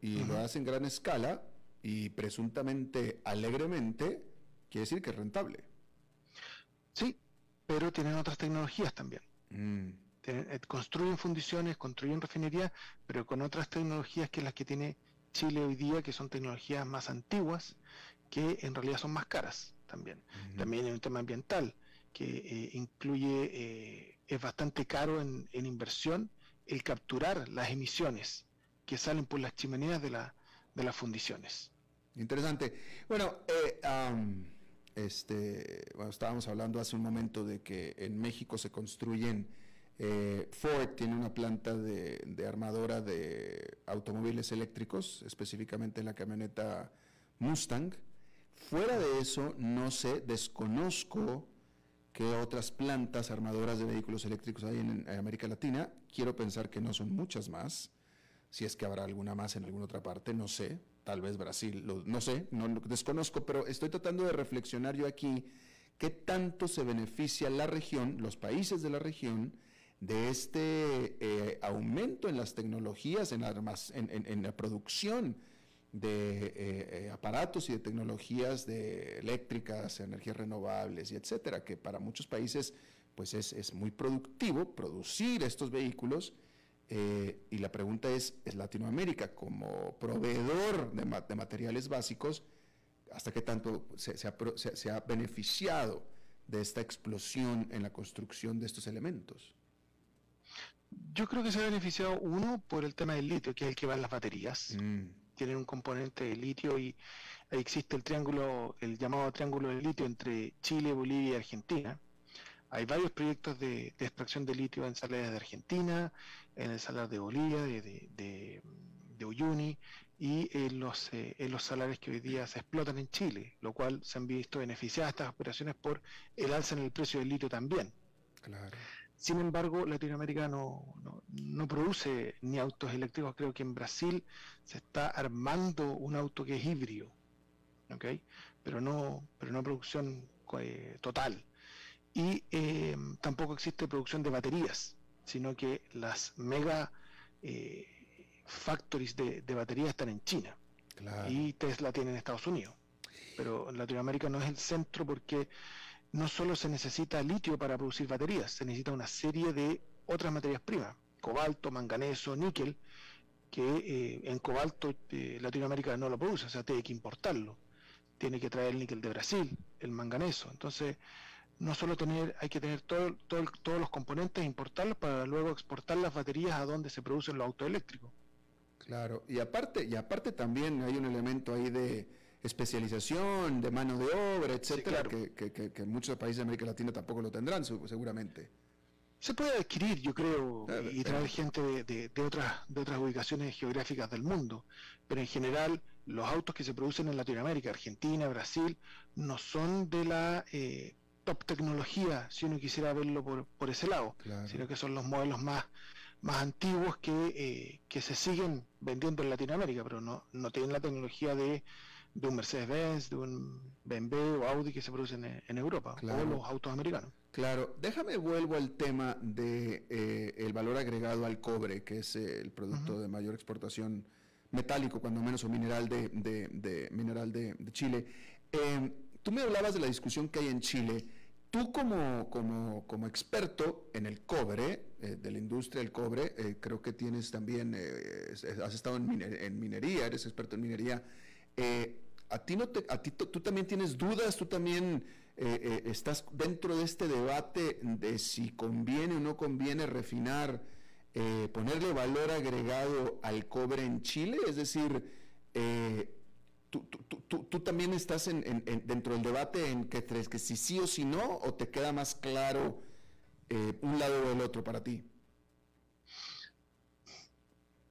y lo hace en gran escala, y presuntamente alegremente, quiere decir que es rentable. Sí, pero tienen otras tecnologías también. Mm. Eh, construyen fundiciones, construyen refinerías, pero con otras tecnologías que las que tiene Chile hoy día, que son tecnologías más antiguas, que en realidad son más caras también. También hay un tema ambiental, que eh, incluye, eh, es bastante caro en, inversión el capturar las emisiones que salen por las chimeneas de, la, de las fundiciones. Interesante. Bueno, este, bueno, estábamos hablando hace un momento de que en México se construyen eh, Ford tiene una planta de, armadora de automóviles eléctricos, específicamente la camioneta Mustang. Fuera de eso, no sé, desconozco qué otras plantas armadoras de vehículos eléctricos hay en, América Latina. Quiero pensar que no son muchas más. Si es que habrá alguna más en alguna otra parte, no sé. Tal vez Brasil, no sé, no, desconozco, pero estoy tratando de reflexionar yo aquí qué tanto se beneficia la región, los países de la región, de este eh, aumento en las tecnologías, en, en, la producción de eh, eh, aparatos y de tecnologías de eléctricas, energías renovables y etcétera, que para muchos países pues es, muy productivo producir estos vehículos. y la pregunta es, ¿es Latinoamérica como proveedor de, materiales básicos, hasta qué tanto se ha beneficiado de esta explosión en la construcción de estos elementos? Yo creo que se ha beneficiado uno por el tema del litio, que es el que va en las baterías. Mm. Tienen un componente de litio y existe el triángulo, el llamado triángulo de litio entre Chile, Bolivia y Argentina. Hay varios proyectos de, extracción de litio en salas de Argentina, en el salar de Bolivia, de, Uyuni y en los, eh, en los salares que hoy día se explotan en Chile, lo cual se han visto beneficiadas estas operaciones por el alza en el precio del litio también. Claro. Sin embargo, Latinoamérica no, no, produce ni autos eléctricos. Creo que en Brasil se está armando un auto que es híbrido, ¿okay? pero no, pero no producción eh, total. Y eh, tampoco existe producción de baterías, sino que las mega eh, factories de, baterías están en China y Tesla tiene en Estados Unidos. Pero Latinoamérica no es el centro porque no solo se necesita litio para producir baterías, se necesita una serie de otras materias primas, cobalto, manganeso, níquel, que eh, en cobalto eh, Latinoamérica no lo produce, o sea, tiene que importarlo. Tiene que traer el níquel de Brasil, el manganeso. Entonces, no solo tener, hay que tener todo, todos los componentes, e importarlos para luego exportar las baterías a donde se producen los autos eléctricos. Claro, y aparte, y aparte también hay un elemento ahí de especialización, de mano de obra, etcétera, que, que, muchos países de América Latina tampoco lo tendrán, seguramente. Se puede adquirir, yo creo, y traer gente de, de, otras, de otras ubicaciones geográficas del mundo, pero en general los autos que se producen en Latinoamérica, Argentina, Brasil, no son de la eh, top tecnología, si uno quisiera verlo por, por ese lado, sino que son los modelos más, más antiguos que, eh, que se siguen vendiendo en Latinoamérica, pero no, no tienen la tecnología de, de un Mercedes-Benz, de un BMW o Audi que se producen en, Europa, o los autos americanos. Claro, déjame vuelvo al tema de eh, el valor agregado al cobre, que es eh, el producto de mayor exportación metálico, cuando menos, o mineral de, de, mineral de, Chile. Em, tú me hablabas de la discusión que hay en Chile. Tú como, como, como experto en el cobre, eh, de la industria del cobre, creo que tienes también, has estado en, en, minería, eres experto en minería. A ti no te, a ti tú también tienes dudas, tú también eh, eh, estás dentro de este debate de si conviene o no conviene refinar, eh, ponerle valor agregado al cobre en Chile, es decir, tú, también estás dentro del debate en que que si sí o si no, o te queda más claro un lado o el otro para ti.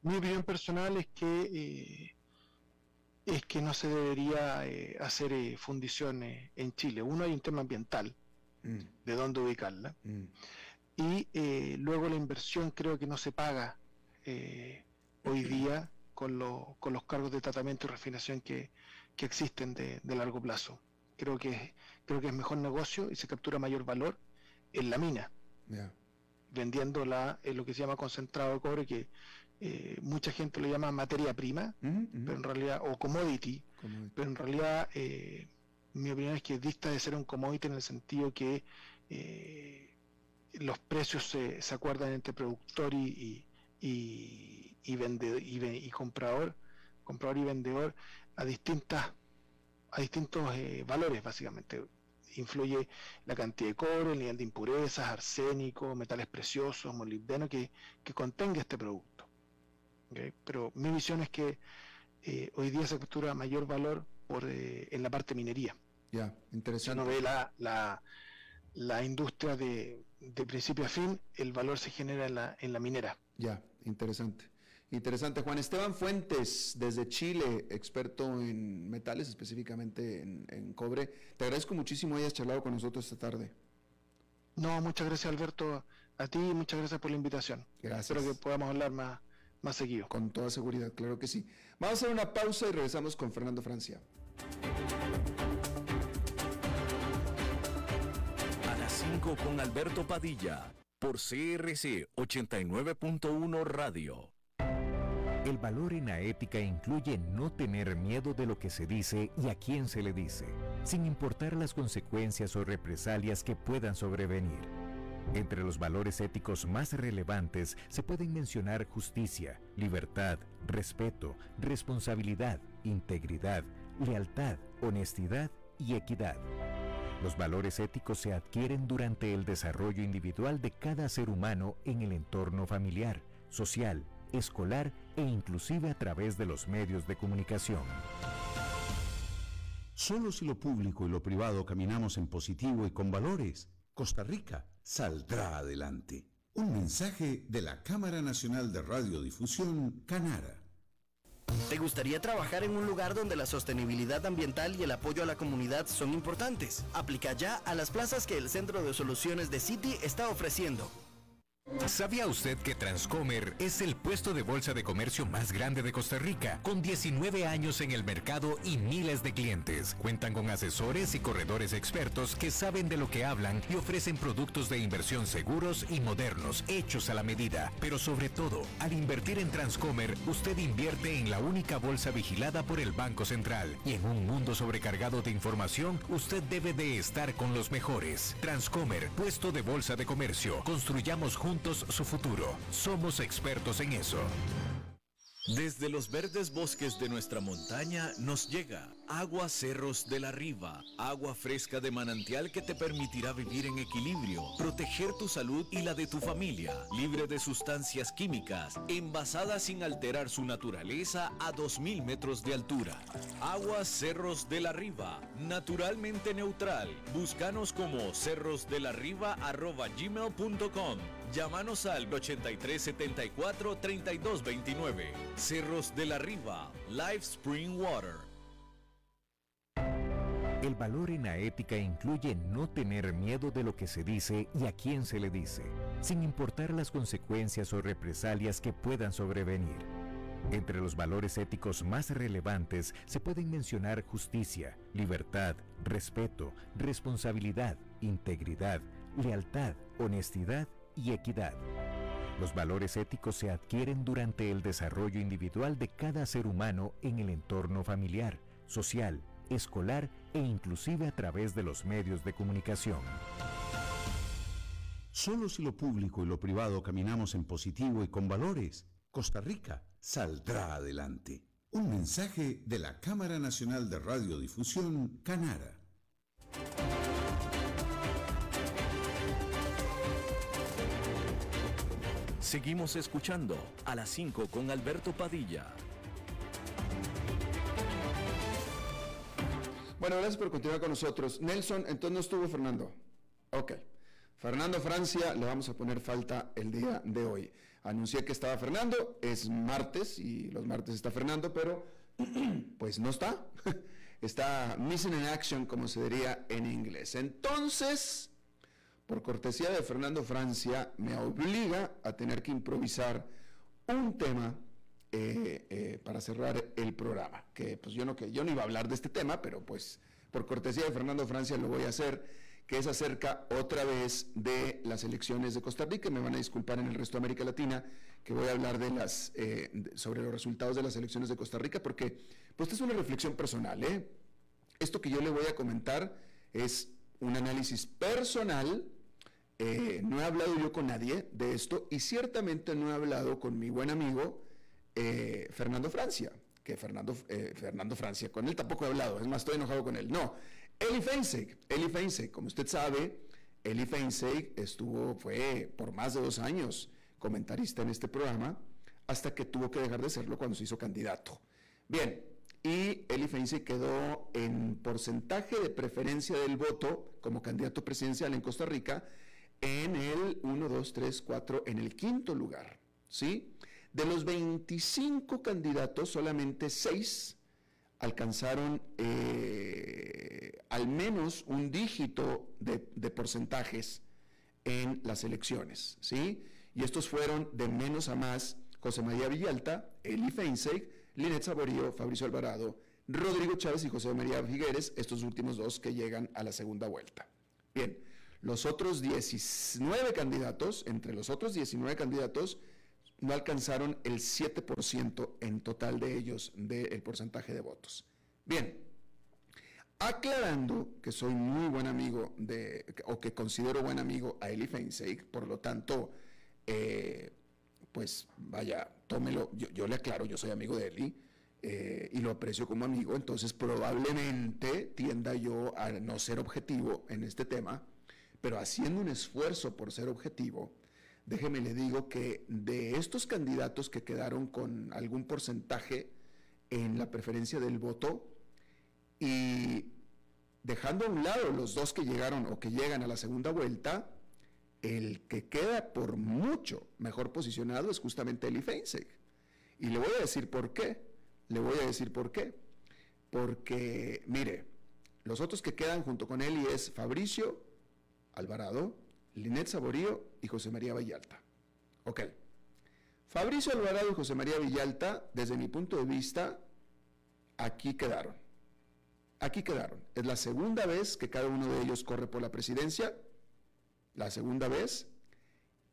Mi opinión personal es que es que no se debería eh, hacer eh, fundiciones en Chile. Uno, hay un tema ambiental, mm. de dónde ubicarla, mm. y eh, luego la inversión creo que no se paga hoy día con, con, los cargos de tratamiento y refinación que, existen de, largo plazo. Creo que, creo que es mejor negocio y se captura mayor valor en la mina, vendiendo la, lo que se llama concentrado de cobre, que eh, mucha gente lo llama materia prima, pero en realidad, o commodity, pero en realidad eh, mi opinión es que dista de ser un commodity en el sentido que eh, los precios se, se, acuerdan entre productor y, y, y, vendedor, y, comprador, comprador y vendedor a distintas a distintos valores básicamente. Influye la cantidad de cobre, el nivel de impurezas, arsénico, metales preciosos, molibdeno que, que contenga este producto. Pero mi visión es que eh, hoy día se captura mayor valor por, eh, en la parte minería. Ya, interesante. no ve la, la, la industria de, de, principio a fin, el valor se genera en la, en la minera. Ya, interesante. Interesante. Juan Esteban Fuentes, desde Chile, experto en metales, específicamente en, en cobre. Te agradezco muchísimo que hayas charlado con nosotros esta tarde. No, muchas gracias Alberto, a ti y muchas gracias por la invitación. Gracias. Espero que podamos hablar más, más seguido. Con toda seguridad, claro que sí. Vamos a hacer una pausa y regresamos con Fernando Francia. A las 5 con Alberto Padilla, por CRC 89.1 Radio. El valor en la ética incluye no tener miedo de lo que se dice y a quién se le dice, sin importar las consecuencias o represalias que puedan sobrevenir. Entre los valores éticos más relevantes se pueden mencionar justicia, libertad, respeto, responsabilidad, integridad, lealtad, honestidad y equidad. Los valores éticos se adquieren durante el desarrollo individual de cada ser humano en el entorno familiar, social, escolar e inclusive a través de los medios de comunicación. Solo si lo público y lo privado caminamos en positivo y con valores, Costa Rica saldrá adelante. Un mensaje de la Cámara Nacional de Radiodifusión, Canara. ¿Te gustaría trabajar en un lugar donde la sostenibilidad ambiental y el apoyo a la comunidad son importantes? Aplica ya a las plazas que el Centro de Soluciones de City está ofreciendo. ¿Sabía usted que Transcomer es el puesto de bolsa de comercio más grande de Costa Rica, con 19 años en el mercado y miles de clientes? Cuentan con asesores y corredores expertos que saben de lo que hablan y ofrecen productos de inversión seguros y modernos, hechos a la medida. Pero sobre todo, al invertir en Transcomer, usted invierte en la única bolsa vigilada por el Banco Central. Y en un mundo sobrecargado de información, usted debe de estar con los mejores. Transcomer, puesto de bolsa de comercio. Construyamos juntos su futuro. Somos expertos en eso. Desde los verdes bosques de nuestra montaña nos llega agua cerros de la riva, agua fresca de manantial que te permitirá vivir en equilibrio, proteger tu salud y la de tu familia, libre de sustancias químicas, envasada sin alterar su naturaleza a 2.000 metros de altura. Agua cerros de la riva, naturalmente neutral. Búscanos como cerrosdelarriba.gmail.com Llámanos al 8374 3229. Cerros de la Riva, Live Spring Water. El valor en la ética incluye no tener miedo de lo que se dice y a quién se le dice, sin importar las consecuencias o represalias que puedan sobrevenir. Entre los valores éticos más relevantes se pueden mencionar justicia, libertad, respeto, responsabilidad, integridad, lealtad, honestidad y equidad. Los valores éticos se adquieren durante el desarrollo individual de cada ser humano en el entorno familiar, social, escolar e inclusive a través de los medios de comunicación. Solo si lo público y lo privado caminamos en positivo y con valores, Costa Rica saldrá adelante. Un mensaje de la Cámara Nacional de Radiodifusión, Canara. Seguimos escuchando a las 5 con Alberto Padilla. Bueno, gracias por continuar con nosotros. Nelson, entonces no estuvo Fernando. Ok. Fernando Francia, le vamos a poner falta el día de hoy. Anuncié que estaba Fernando, es martes y los martes está Fernando, pero pues no está. Está missing in action, como se diría en inglés. Entonces, por cortesía de Fernando Francia, me obliga a tener que improvisar un tema eh, eh, para cerrar el programa. Que pues yo no, que yo no iba a hablar de este tema, pero pues por cortesía de Fernando Francia lo voy a hacer, que es acerca otra vez de las elecciones de Costa Rica. Me van a disculpar en el resto de América Latina que voy a hablar de las, eh, sobre los resultados de las elecciones de Costa Rica, porque pues esta es una reflexión personal. Esto que yo le voy a comentar es un análisis personal eh, no he hablado yo con nadie de esto y ciertamente no he hablado con mi buen amigo eh, Fernando Francia, que Fernando, eh, Fernando Francia, con él tampoco he hablado, es más, estoy enojado con él. No, Eli Feinseig, Eli Feinseig, como usted sabe, Eli Feinseig estuvo, fue por más de dos años comentarista en este programa, hasta que tuvo que dejar de serlo cuando se hizo candidato. Bien, y Eli Feinseig quedó en porcentaje de preferencia del voto como candidato presidencial en Costa Rica en el 1, 2, 3, 4, en el quinto lugar. ¿sí? De los 25 candidatos, solamente 6 alcanzaron eh, al menos un dígito de, porcentajes en las elecciones. ¿sí? Y estos fueron de menos a más José María Villalta, Eli Feinseig, Linet Saborío, Fabricio Alvarado, Rodrigo Chávez y José María Figueres, estos últimos dos que llegan a la segunda vuelta. Bien, los otros 19 candidatos, entre los otros 19 candidatos, no alcanzaron el 7% en total de ellos del porcentaje de votos. Bien, aclarando que soy muy buen amigo de, o que considero buen amigo a Eli Feinseig, por lo tanto, eh, pues vaya, tómelo, yo, le aclaro, yo soy amigo de Eli eh, y lo aprecio como amigo, entonces probablemente tienda yo a no ser objetivo en este tema pero haciendo un esfuerzo por ser objetivo, déjeme le digo que de estos candidatos que quedaron con algún porcentaje en la preferencia del voto y dejando a un lado los dos que llegaron o que llegan a la segunda vuelta, el que queda por mucho mejor posicionado es justamente Eli Feinseig. Y le voy a decir por qué. Le voy a decir por qué. Porque, mire, los otros que quedan junto con Eli es Fabricio, Alvarado, Linet Saborío y José María Villalta. Ok. Fabricio Alvarado y José María Villalta, desde mi punto de vista, aquí quedaron. Aquí quedaron. Es la segunda vez que cada uno de ellos corre por la presidencia. La segunda vez.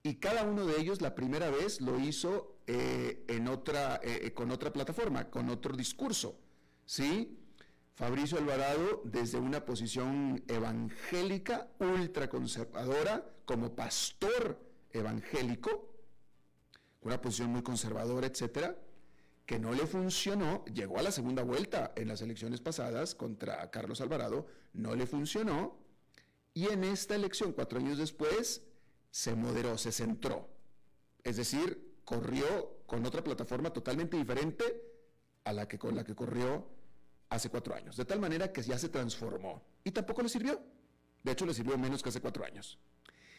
Y cada uno de ellos la primera vez lo hizo eh, en otra, eh, eh, con otra plataforma, con otro discurso. ¿Sí? Fabricio Alvarado desde una posición evangélica, ultraconservadora, como pastor evangélico, una posición muy conservadora, etcétera, que no le funcionó, llegó a la segunda vuelta en las elecciones pasadas contra Carlos Alvarado, no le funcionó, y en esta elección, cuatro años después, se moderó, se centró. Es decir, corrió con otra plataforma totalmente diferente a la que con la que corrió hace cuatro años. De tal manera que ya se transformó. Y tampoco le sirvió. De hecho, le sirvió menos que hace cuatro años.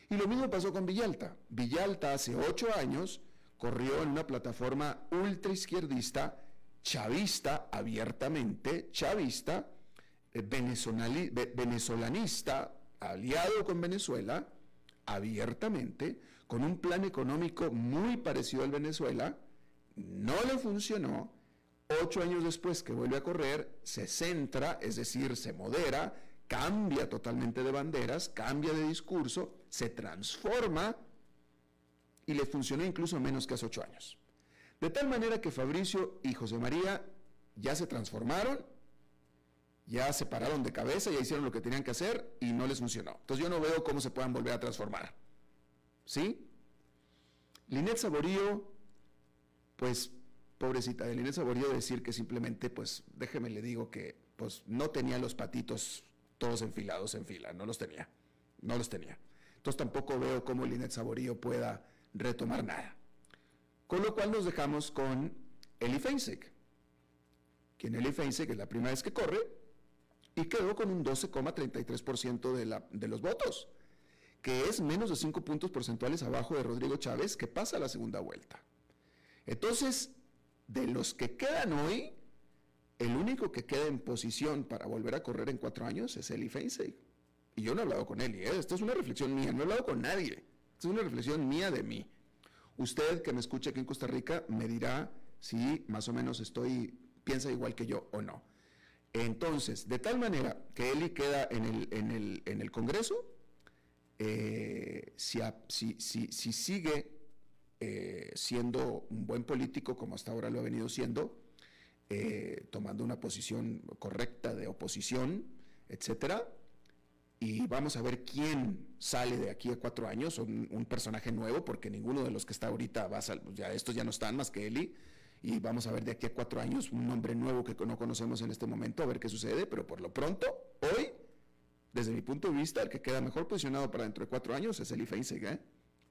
Y lo mismo pasó con Villalta. Villalta hace ocho años corrió en una plataforma ultra izquierdista, chavista, abiertamente, chavista, eh, venezolanista, aliado con Venezuela, abiertamente, con un plan económico muy parecido al Venezuela, no le funcionó, ocho años después que vuelve a correr, se centra, es decir, se modera, cambia totalmente de banderas, cambia de discurso, se transforma y le funcionó incluso menos que hace ocho años. De tal manera que Fabricio y José María ya se transformaron, ya se pararon de cabeza, ya hicieron lo que tenían que hacer y no les funcionó. Entonces yo no veo cómo se puedan volver a transformar. ¿Sí? Linet Saborío, pues pobrecita de Linet Saborío decir que simplemente, pues déjeme le digo que pues no tenía los patitos todos enfilados en fila, no los tenía, no los tenía. Entonces tampoco veo cómo Linet Saborío pueda retomar nada. Con lo cual nos dejamos con Eli Feinsek, quien Eli Feinsek es la primera vez que corre y quedó con un 12,33% de, de los votos, que es menos de 5 puntos porcentuales abajo de Rodrigo Chávez, que pasa a la segunda vuelta. Entonces, de los que quedan hoy, el único que queda en posición para volver a correr en cuatro años es Eli Feinsek. Y yo no he hablado con Eli, ¿eh? esto es una reflexión mía, no he hablado con nadie es una reflexión mía de mí. Usted que me escucha aquí en Costa Rica me dirá si más o menos estoy, piensa igual que yo o no. Entonces, de tal manera que Eli queda en el, en el, en el Congreso, eh, si, si, sigue eh, siendo un buen político como hasta ahora lo ha venido siendo, eh, tomando una posición correcta de oposición, etcétera, y vamos a ver quién sale de aquí a cuatro años, un, un personaje nuevo, porque ninguno de los que está ahorita va a salir, ya estos ya no están más que Eli, y vamos a ver de aquí a cuatro años un nombre nuevo que no conocemos en este momento, a ver qué sucede, pero por lo pronto, hoy, desde mi punto de vista, el que queda mejor posicionado para dentro de cuatro años es Eli Feinseg, ¿eh?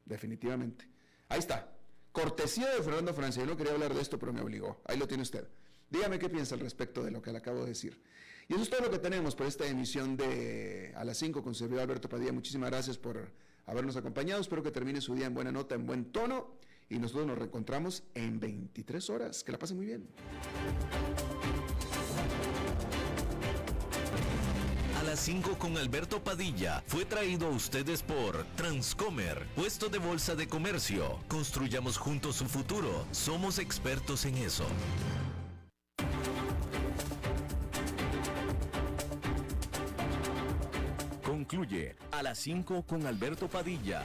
definitivamente. Ahí está, cortesía de Fernando Francia, yo no quería hablar de esto, pero me obligó, ahí lo tiene usted. Dígame qué piensa al respecto de lo que le acabo de decir. Y eso es todo lo que tenemos por esta emisión de A las 5 con servidor Alberto Padilla. Muchísimas gracias por habernos acompañado. Espero que termine su día en buena nota, en buen tono. Y nosotros nos reencontramos en 23 horas. Que la pasen muy bien. Las 5 con Alberto Padilla fue traído a ustedes por Transcomer, puesto de bolsa de comercio. Construyamos juntos su futuro. Somos expertos en eso. Concluye a las 5 con Alberto Padilla.